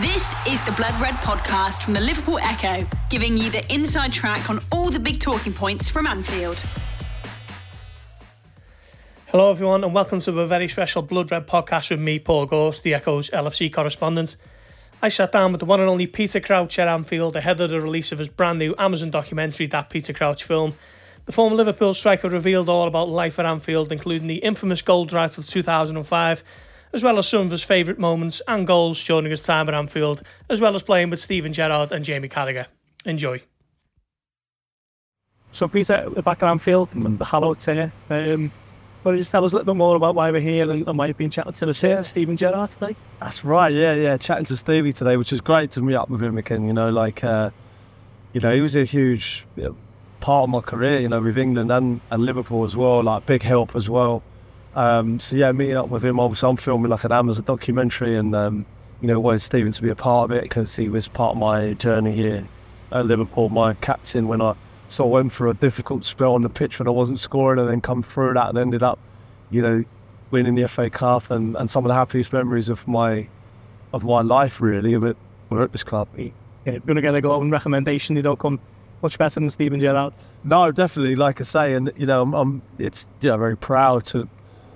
This is the Blood Red podcast from the Liverpool Echo, giving you the inside track on all the big talking points from Anfield. Hello, everyone, and welcome to a very special Blood Red podcast with me, Paul Gorst, the Echo's LFC correspondent. I sat down with the one and only Peter Crouch at Anfield ahead of the release of his brand new Amazon documentary, That Peter Crouch Film. The former Liverpool striker revealed all about life at Anfield, including the infamous goal drought of 2005 as well as some of his favourite moments and goals during his time at Anfield, as well as playing with Steven Gerrard and Jamie Carragher. Enjoy. So, Peter, we're back at Anfield, hello to you. Um, will you just tell us a little bit more about why we're here and, and why you've been chatting to us here, Steven Gerrard, today? That's right, yeah, yeah, chatting to Stevie today, which is great to meet up with him again. You know, like, uh, you know, he was a huge you know, part of my career, you know, with England and, and Liverpool as well, like, big help as well. Um, so yeah, meeting up with him. Obviously, I'm filming like an Amazon documentary, and um, you know, wanted Steven to be a part of it because he was part of my journey here at Liverpool, my captain when I sort of went through a difficult spell on the pitch when I wasn't scoring, and then come through that and ended up, you know, winning the FA Cup and, and some of the happiest memories of my of my life really of it were at this club. Yeah, you're gonna get a golden recommendation. You don't come much better than Steven Gerrard. No, definitely. Like I say, and you know, I'm, I'm it's you know very proud to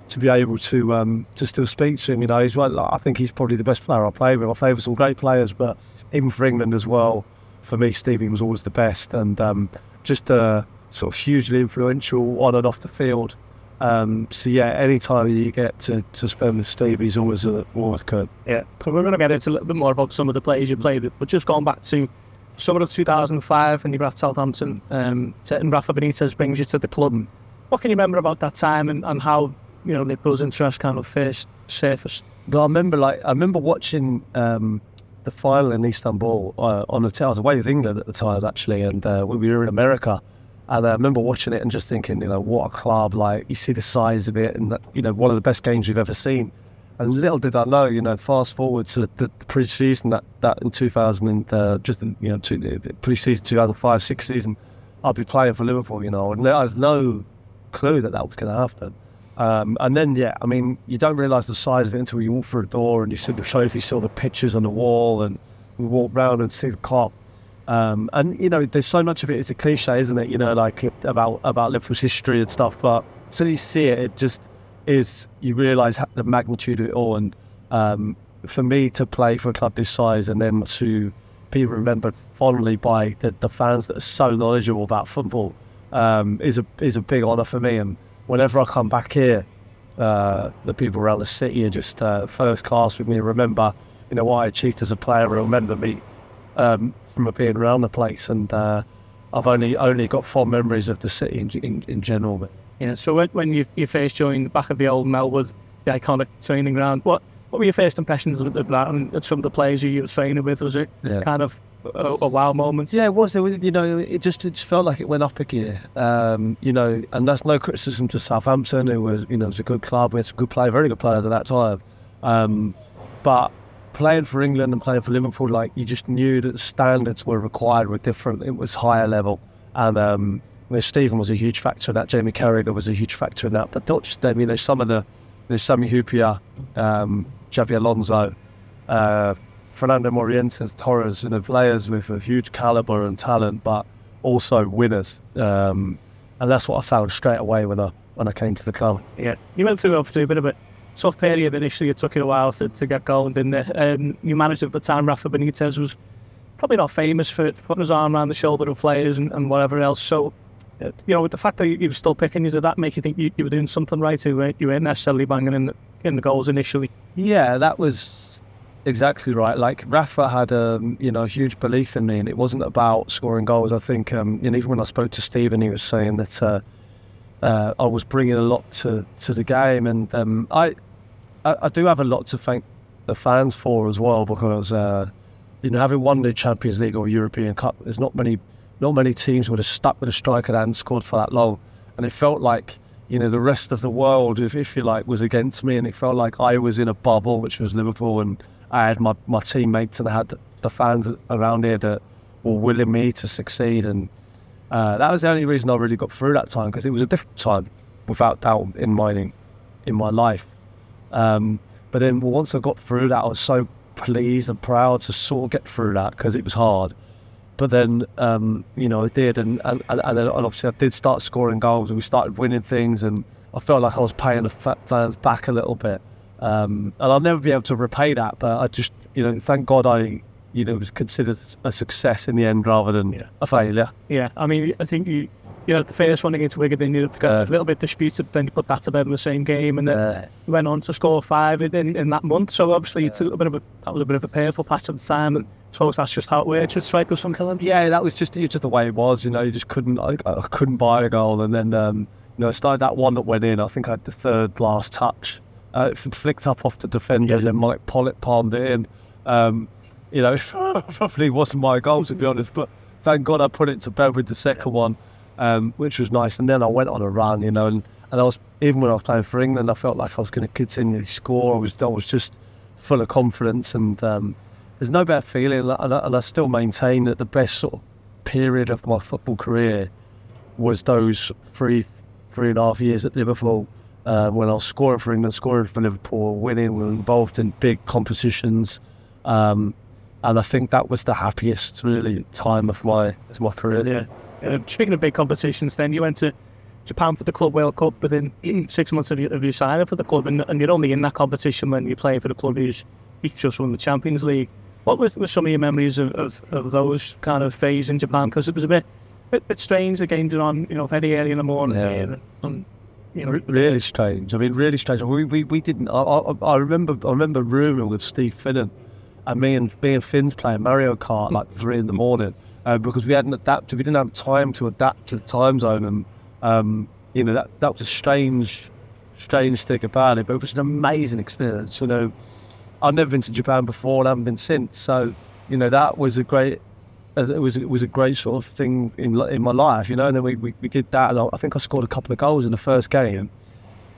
to be able to um, to still speak to him. You know, he's I think he's probably the best player I played with. I played with some great players, but even for England as well, for me, Stevie was always the best, and um, just uh, sort of hugely influential on and off the field. Um, so yeah, any time you get to, to spend with Stevie, he's always a always good. Yeah, we're going to get into a little bit more about some of the players you played with, but just going back to summer of 2005 and you were at Southampton, um, and Rafa Benitez brings you to the club. What can you remember about that time and, and how you know, Liverpool's interest kind of first surfaced. But I remember, like, I remember watching um, the final in Istanbul uh, on the. I was away with England at the time, actually, and uh, we were in America. And I remember watching it and just thinking, you know, what a club! Like, you see the size of it, and you know, one of the best games we've ever seen. And little did I know, you know, fast forward to the pre-season that, that in 2000 and uh, just you know, two, pre-season 2005 six season, I'd be playing for Liverpool, you know, and I had no clue that that was going to happen. Um, and then, yeah, I mean, you don't realise the size of it until you walk through a door and you see the trophy, saw the pictures on the wall, and we walk round and see the Kop. Um, and you know, there's so much of it. It's a cliche, isn't it? You know, like about about Liverpool's history and stuff. But until you see it, it just is. You realise the magnitude of it all. And um, for me to play for a club this size and then to be remembered fondly by the, the fans that are so knowledgeable about football um, is a is a big honour for me. And whenever I come back here, uh, the people around the city are just uh, first class with me. Remember, you know, what I achieved as a player. Remember me um, from being around the place, and uh, I've only only got fond memories of the city in, in, in general. But yeah. So when, when you, you first joined the back of the old Melwood, the iconic training ground, what what were your first impressions of that and some of the players you were training with? Was it yeah. kind of a, a wow moment. Yeah, it was. You know, it just it just felt like it went up a gear. Um, you know, and that's no criticism to Southampton. It was, you know, it was a good club. We had some good players, very good players at that time. Um, but playing for England and playing for Liverpool, like you just knew that standards were required were different. It was higher level, and um, mean, Steven was a huge factor in that. Jamie Carragher was a huge factor in that. But not just them. You know, some of the there's Sami Hyypiä, um, Alonso. Uh, Fernando Morientes, Torres, you know, players with a huge caliber and talent, but also winners. Um, and that's what I found straight away when I when I came to the club. Yeah, you went through obviously a bit of a tough period initially. It took you a while to, to get going, didn't it? Um, you managed at the time. Rafa Benitez was probably not famous for putting his arm around the shoulder of players and, and whatever else. So, uh, you know, with the fact that you, you were still picking you, did that make you think you, you were doing something right? You weren't, you weren't necessarily banging in the, in the goals initially. Yeah, that was exactly right. Like Rafa had a um, you know huge belief in me, and it wasn't about scoring goals. I think um, you know, even when I spoke to Steven, he was saying that uh, uh, I was bringing a lot to, to the game, and um, I, I, I do have a lot to thank the fans for as well because uh, you know having won the Champions League or European Cup, there's not many not many teams would have stuck with a striker hadn't scored for that long, and it felt like you know the rest of the world, if, if you like, was against me, and it felt like I was in a bubble, which was Liverpool, and I had my, my teammates and I had the fans around here that were willing me to succeed. And uh, that was the only reason I really got through that time because it was a different time, without doubt, in my in my life. Um, but then once I got through that, I was so pleased and proud to sort of get through that because it was hard. But then, um, you know, I did, and, and, and then obviously I did start scoring goals, and we started winning things, and I felt like I was paying the fans back a little bit. Um, and I'll never be able to repay that, but I just, you know, thank God I, you know, was considered a success in the end rather than yeah. a failure. Yeah, I mean, I think you, you know, the first one against Wigan, you got a little bit disputed, but then you put that to bed in the same game, and then uh, went on to score five in, in that month. So obviously, it's a little bit of a that was a bit of a painful patch at the time, and suppose that's just how it works with strikers sometimes. Yeah, that was just just the way it was. You know, you just couldn't I, I couldn't buy a goal, and then um, you know, I started that one that went in. I think I had the third last touch uh, flicked up off the defender, yeah. and then Mike Pollitt palmed it in. Um, you know, probably wasn't my goal to be honest, but thank God I put it to bed with the second one, um, which was nice. And then I went on a run, you know, and, and I was even when I was playing for England, I felt like I was going to continue to score. I was I was just full of confidence, and um, there's no better feeling. And I, and I still maintain that the best sort of period of my football career was those three three and a half years at Liverpool uh, when I was scoring for England, scoring for Liverpool, winning, we were involved in big competitions. Um, and I think that was the happiest really time of my of my career. Yeah. Uh, speaking of big competitions, then you went to Japan for the Club World Cup within six months of, your, of your signing for the club, and, and, you're only in that competition when you're playing for the club who's just won the Champions League. What were, were some of your memories of, of, of those kind of phase in Japan? Because it was a bit, bit, bit strange. The games are on, you know, very early in the morning. Yeah. And, you really strange. I mean, really strange. We we, we didn't. I, I, I remember I remember rooming with Steve Finnan, and me and me and Finn's playing Mario Kart like three in the morning uh, because we hadn't adapted. We didn't have time to adapt to the time zone, and um, you know that that was a strange, strange thing about it. But it was an amazing experience. You know, I've never been to Japan before, and I haven't been since. So you know that was a great it was it was a great sort of thing in in my life, you know. And then we, we, we did that, and I think I scored a couple of goals in the first game,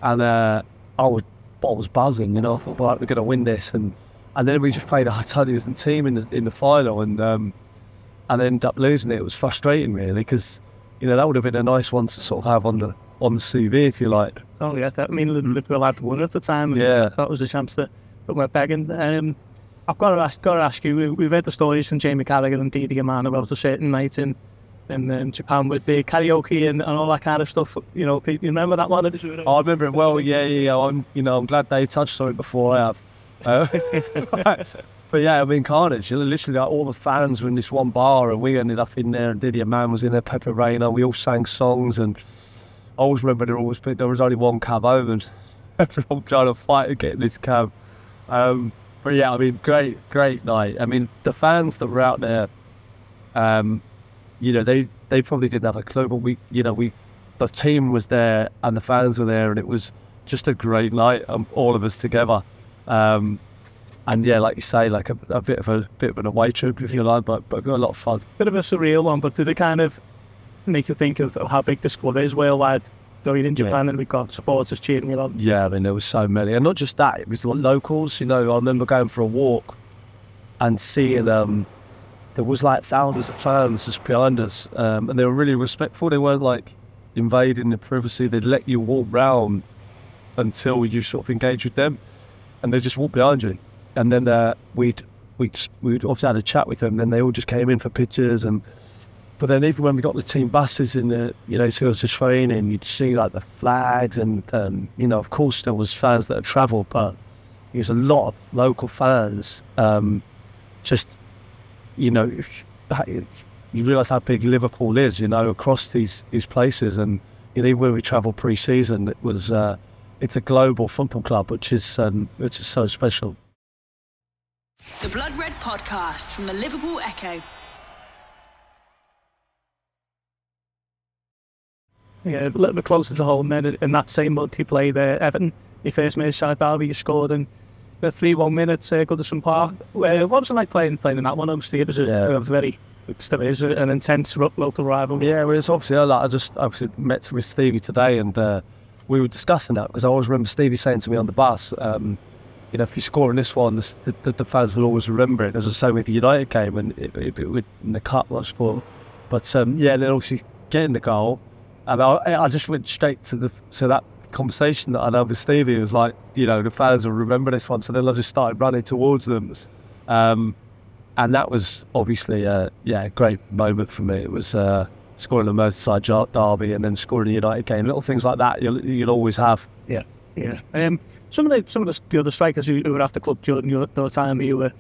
and uh, I was I was buzzing, you know. I thought, well, we're going to win this, and and then we just played a totally different team in the in the final, and um, and ended up losing it. It was frustrating, really, because you know that would have been a nice one to sort of have on the on the CV, if you like. Oh yeah, I mean Liverpool had won at the time. yeah, that was the chance that, put my bag in. Um, I've got to ask, got to ask you. We, have heard the stories from Jamie Carragher and Didi Hamann about a certain night in in, in Japan with the karaoke and, and all that kind of stuff. You know, you remember that one? I remember it well. Yeah, yeah, yeah. I'm, you know, I'm glad they touched on it before I have. Uh, but yeah, I mean, carnage. Literally, like, all the fans were in this one bar, and we ended up in there. And Didi Hamann was in there, Pepe Reina. We all sang songs, and I always remember there always there was only one cab over, and everyone trying to fight to get this cab. Um, but yeah, I mean, great, great night. I mean, the fans that were out there, um, you know, they they probably didn't have a clue, but we, you know, we, the team was there and the fans were there, and it was just a great night. Um, all of us together. Um, and yeah, like you say, like a, a, bit of a bit of an away trip, if you like, but but got a lot of fun. Bit of a surreal one, but did it kind of make you think of how big the squad is worldwide? Going in Japan yeah. and we've got supporters cheering you on. Yeah, I mean, there was so many. And not just that, it was like locals. You know, I remember going for a walk and seeing um, there was like thousands of fans just behind us. Um, and they were really respectful. They weren't like invading the privacy. They'd let you walk round until you sort of engage with them. And they just walk behind you. And then uh, we'd, we'd, we'd obviously had a chat with them. Then they all just came in for pictures and but then even when we got the team buses in the, you know, to go to training, you'd see like the flags and, um, you know, of course there was fans that had travelled, but there was a lot of local fans. Um, just, you know, you realise how big Liverpool is, you know, across these these places. And you know, even when we travelled pre-season, it was uh, it's a global football club, which is um, which is so special. The Blood Red Podcast from the Liverpool Echo. Yeah, a little bit closer to home then in that same played uh, Everton, your first Merseyside derby, you scored in the 3 1 minutes uh, Goodison Park. Uh, what was it like playing, playing in that one? Obviously, it was a, yeah. a very still is an intense local rival. Yeah, well, it's obviously like I just obviously met with Stevie today, and uh, we were discussing that because I always remember Stevie saying to me on the bus, um, you know, if you score in this one, the, the, the, fans will always remember it. As I say with the United game and it, it, it, in the cup, I suppose. But um, yeah, then obviously getting the goal, and I, I just went straight to the so that conversation that I had with Stevie was like, you know, the fans will remember this one. So then I just started running towards them Um, and that was obviously a yeah great moment for me. It was uh, scoring the Merseyside derby and then scoring a United game. Little things like that you'll, you'll always have. Yeah, yeah. Um, some of the some of the, the other strikers who, who were at the club during your, the time you were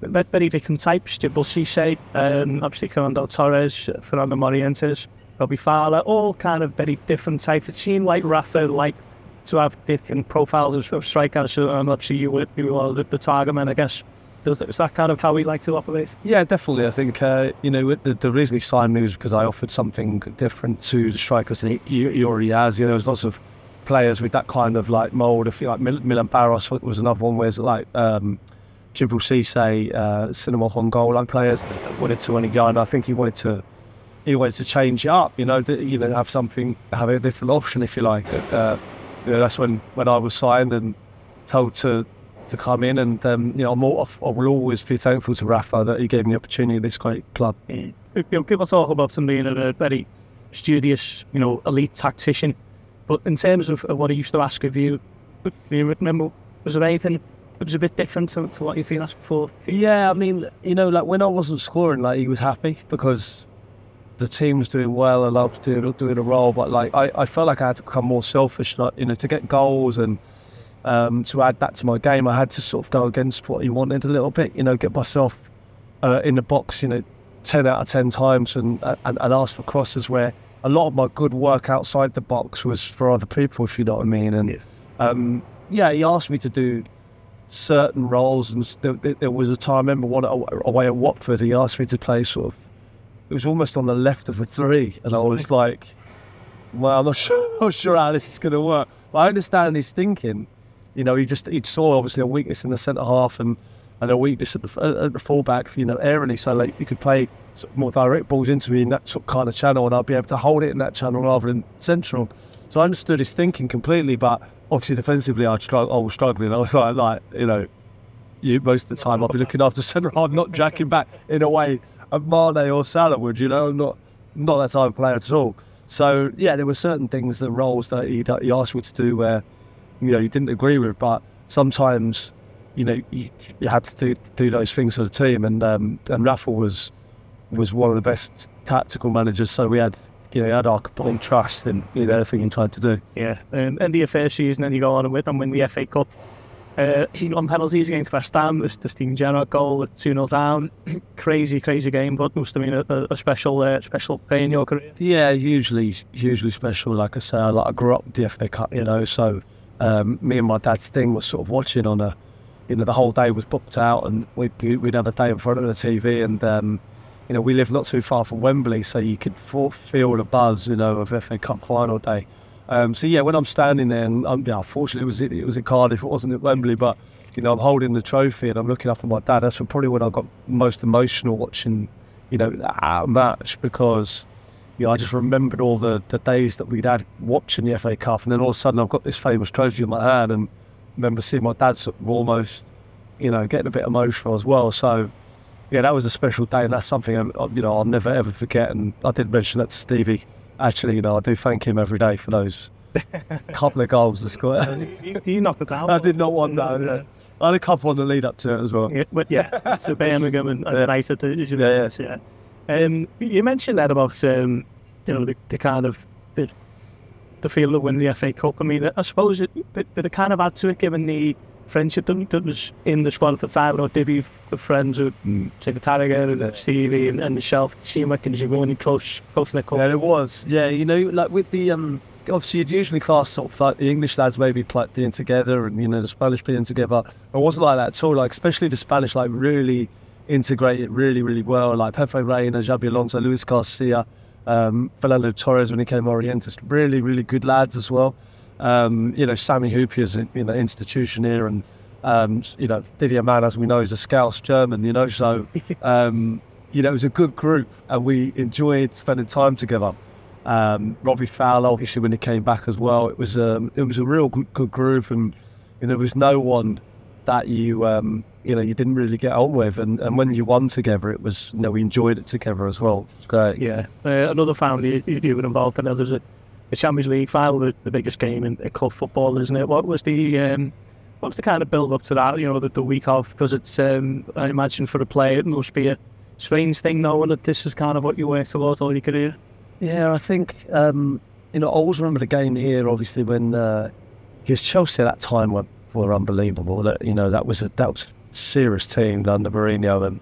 very different types. Djibril Cisse, um, obviously Fernando Torres, Fernando Morientes, Robbie Fowler, all kind of very different types. It seemed like Rafa like to have different profiles of strikers. So I'm not sure you were, you were the, the target man, I guess. Does, is that kind of how we like to operate? Yeah, definitely. I think, uh, you know, the, the reason he signed me was because I offered something different to the strikers that he, he already has. You know, there's lots of players with that kind of like mould. I feel like Mil- Milan Baroš was another one where it's like um, Djibril Cisse, uh, Cinema on goal like players wanted to only go. And I think he wanted to he wanted to change it up, you know, to, you know, have something, have a different option, if you like. Uh, you know, that's when, when I was signed and told to to come in, and um, you know, I'm all, I will always be thankful to Rafa that he gave me the opportunity at this great club. You know, people talk about him being a very studious, you know, elite tactician, but in terms of, of what he used to ask of you, do you remember, was there anything that was a bit different to, to what you've been asked before? Yeah, I mean, you know, like when I wasn't scoring, like he was happy because the team was doing well and I was doing, doing a role, but like I, I felt like I had to become more selfish, like, you know, to get goals and um, to add that to my game, I had to sort of go against what he wanted a little bit, you know, get myself uh, in the box, you know, 10 out of 10 times and, and, and ask for crosses where a lot of my good work outside the box was for other people, if you know what I mean. And um, yeah, he asked me to do certain roles, and there, there was a time I remember one away at Watford. He asked me to play sort of. It was almost on the left of the three, and I was like, "Well, I'm not sure, not sure how this is going to work." But I understand his thinking. You know, he just he saw obviously a weakness in the centre half and and a weakness at the, at the fullback. You know, aerially, so like you could play sort of more direct balls into me in that sort of kind of channel, and I'd be able to hold it in that channel rather than central. So I understood his thinking completely, but obviously defensively, I, I was struggling. I was like, like, you know, you most of the time I'll be looking after centre half, not jacking back in a way of Mane or Salah would, you know, not not that type of player at all. So yeah, there were certain things, the roles that he, he asked me to do where, you know, you didn't agree with, but sometimes, you know, you, you had to do, do those things for the team, and um, and Rafa was was one of the best tactical managers. So we had you know, had our complete trust in you know, everything he tried to do. Yeah, um, in the first season, then you go on with and win the FA Cup. Uh, he penalties against West Ham, the, the Steven Gerrard goal at 2 0 down. crazy, crazy game, but must have been a, a special uh, special day in your career. Yeah, hugely, hugely special. Like I say, like, I grew up the FA Cup, you know, so um, me and my dad's thing was sort of watching on a, you know, the whole day was booked out and we'd, we'd have a day in front of the TV and, um, you know, we live not too far from Wembley, so you could feel the buzz, you know, of FA Cup final day. Um, so yeah, when I'm standing there, and um, yeah, unfortunately it was it was in Cardiff, it wasn't at Wembley, but you know, I'm holding the trophy and I'm looking up at my dad. That's probably when I got most emotional watching, you know, that match because, you know, I just remembered all the, the days that we'd had watching the FA Cup, and then all of a sudden I've got this famous trophy in my hand, and remember seeing my dad almost, you know, getting a bit emotional as well. So yeah, that was a special day, and that's something um, you know I'll never ever forget. And I did mention that to Stevie. Actually, you know, I do thank him every day for those couple of goals to score. he, knocked it down. I did not want that. Yeah. I had a couple on the lead up to it as well. Yeah, but yeah, so Birmingham and, and Yeah. United. you Yeah, yeah. Um, you mentioned that about um, you know the, the kind of the, the feel of winning the FA Cup. I mean, I suppose it did it kind of add to it given the friendship that, that was in the squad at the time. Or did you have friends with David Carragher and Stevie and, and yourself, Seamuck, and you were really close, close in the? Yeah, it was. Yeah, you know, like with the um, obviously you'd usually class sort of like the English lads maybe like being together and you know the Spanish being together. It wasn't like that at all. Like especially the Spanish like really integrated really really well. Like Pepe Reina, Xabi Alonso, Luis Garcia, um, Fernando Torres when he came Morientes, really really good lads as well. Um, you know, Sami Hyypiä's you know institution here and. Um, you know, Didi Hamann, as we know, is a Scouse German, you know, so, um, you know, it was a good group and we enjoyed spending time together um, Robbie Fowler, obviously, when he came back as well, it was um, it was a real good, good group, and you know, there was no one that you um, you know you didn't really get on with, and, and when you won together, it was you know we enjoyed it together as well. Great. Yeah, uh, another family you, you were involved in. There's a, a Champions League final, the, the biggest game in, in club football, isn't it? What was the um, what's the kind of build up to that? You know, the, the week of because it's um, I imagine for a player it must be a strange thing knowing that this is kind of what you work towards all your career. Yeah, I think um, you know I always remember the game here. Obviously, when uh, because Chelsea at that time were, were unbelievable. That you know that was a that was a serious team under Mourinho and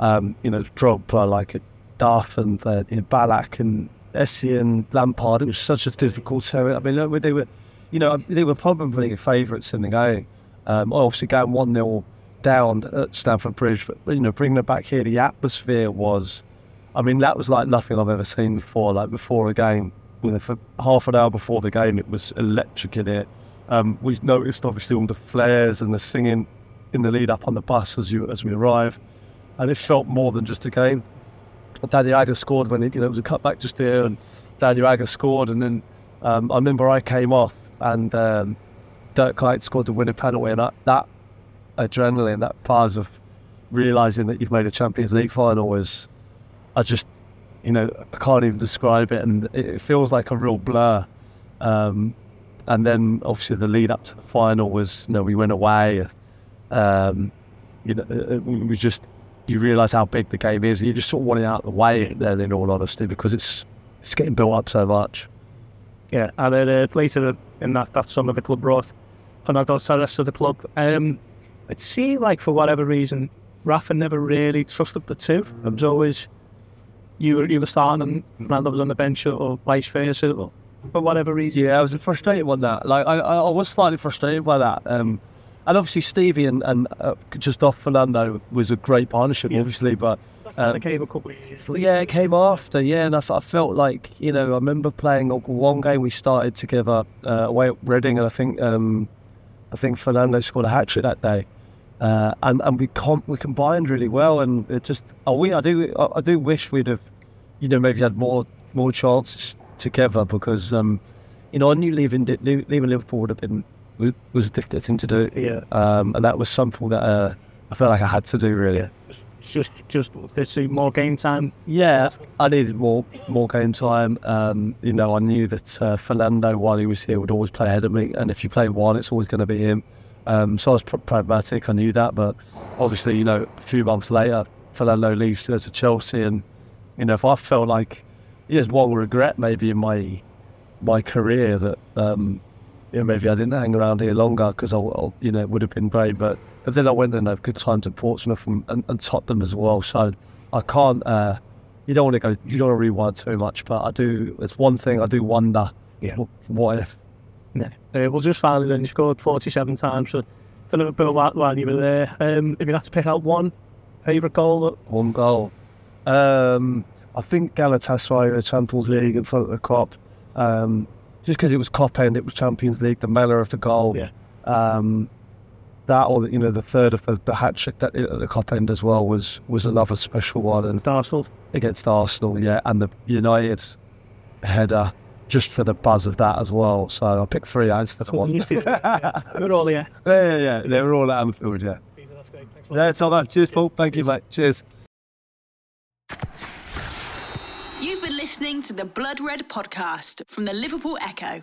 um, you know Drogba like a Duff and uh, you know, Ballack and Essien, Lampard. It was such a difficult terrain. I mean, they were, you know, they were probably favourites in the game. Um, obviously, going one 0 down at Stamford Bridge, but you know, bringing it back here, the atmosphere was, I mean, that was like nothing I've ever seen before. Like before a game, you know, for half an hour before the game, it was electric in here. Um, we noticed obviously all the flares and the singing in the lead up on the bus as you as we arrived, and it felt more than just a game. Agger scored when it, you know, it was a cutback just there, and Agger scored, and then um, I remember I came off and um, Dirk Kuyt scored the winning penalty, and that, that adrenaline, that buzz of realizing that you've made a Champions League final was, I just, you know, I can't even describe it, and it feels like a real blur. Um, and then obviously the lead up to the final was, you know, we went away. Um, you know, we just you realise how big the game is. And You just sort of want it out of the way then, in all honesty, because it's it's getting built up so much. Yeah, and then uh, later in that, that summer the club brought Fernando Torres to the club. Um, it seemed like for whatever reason, Rafa never really trusted the two. It was always you were you were starting and Fernando was on the bench or vice versa, for whatever reason. Yeah, I was frustrated with that. Like I, I was slightly frustrated by that. Um, and obviously Stevie and, and uh, just off Fernando was a great partnership, yeah. obviously, but. Um, it came a couple of years later. Yeah, it came after. Yeah, and I, I, felt like you know I remember playing one game we started together uh, away at Reading, and I think um, I think Fernando scored a hat trick that day, uh, and and we com- we combined really well, and it just oh we I do I, I, do wish we'd have you know maybe had more more chances together because um, you know I knew leaving leaving Liverpool would have been was a difficult thing to do. Yeah. Um, and that was something that uh, I felt like I had to do really. Just, just to see more game time. Yeah, I needed more, more game time. Um, you know, I knew that uh, Fernando, while he was here, would always play ahead of me, and if you play one, it's always going to be him. Um, so I was pr- pragmatic. I knew that, but obviously, you know, a few months later, Fernando leaves to, to Chelsea, and you know, if I felt like there's one regret maybe in my my career that um, you know, maybe I didn't hang around here longer because I, you know, it would have been great. But but then I went and had good times at Portsmouth and, and, and Tottenham as well. So I can't. Uh, you don't want to go. You don't want to rewind too much. But I do. It's one thing I do wonder. Yeah. What if? Yeah. Uh, well, just finally, then you scored forty-seven times for, for Liverpool while, while you were there. Um, if you had to pick out one favourite goal, one goal. Um, I think Galatasaray, the Champions League in front of the Kop. Um, just because it was Kop end, it was Champions League, the manner of the goal. Yeah. Um, that or you know the third of the, the hat trick that at the Kop end as well was was another special one. And Arsenal against Arsenal, yeah, and the United header just for the buzz of that as well. So I picked three instead of one. yeah. We're all yeah. Yeah, yeah, yeah. They were all at Anfield, yeah. Yeah, it's all that. Cheers, Paul. Thank you, mate. Cheers. Listening to the Blood Red podcast from the Liverpool Echo.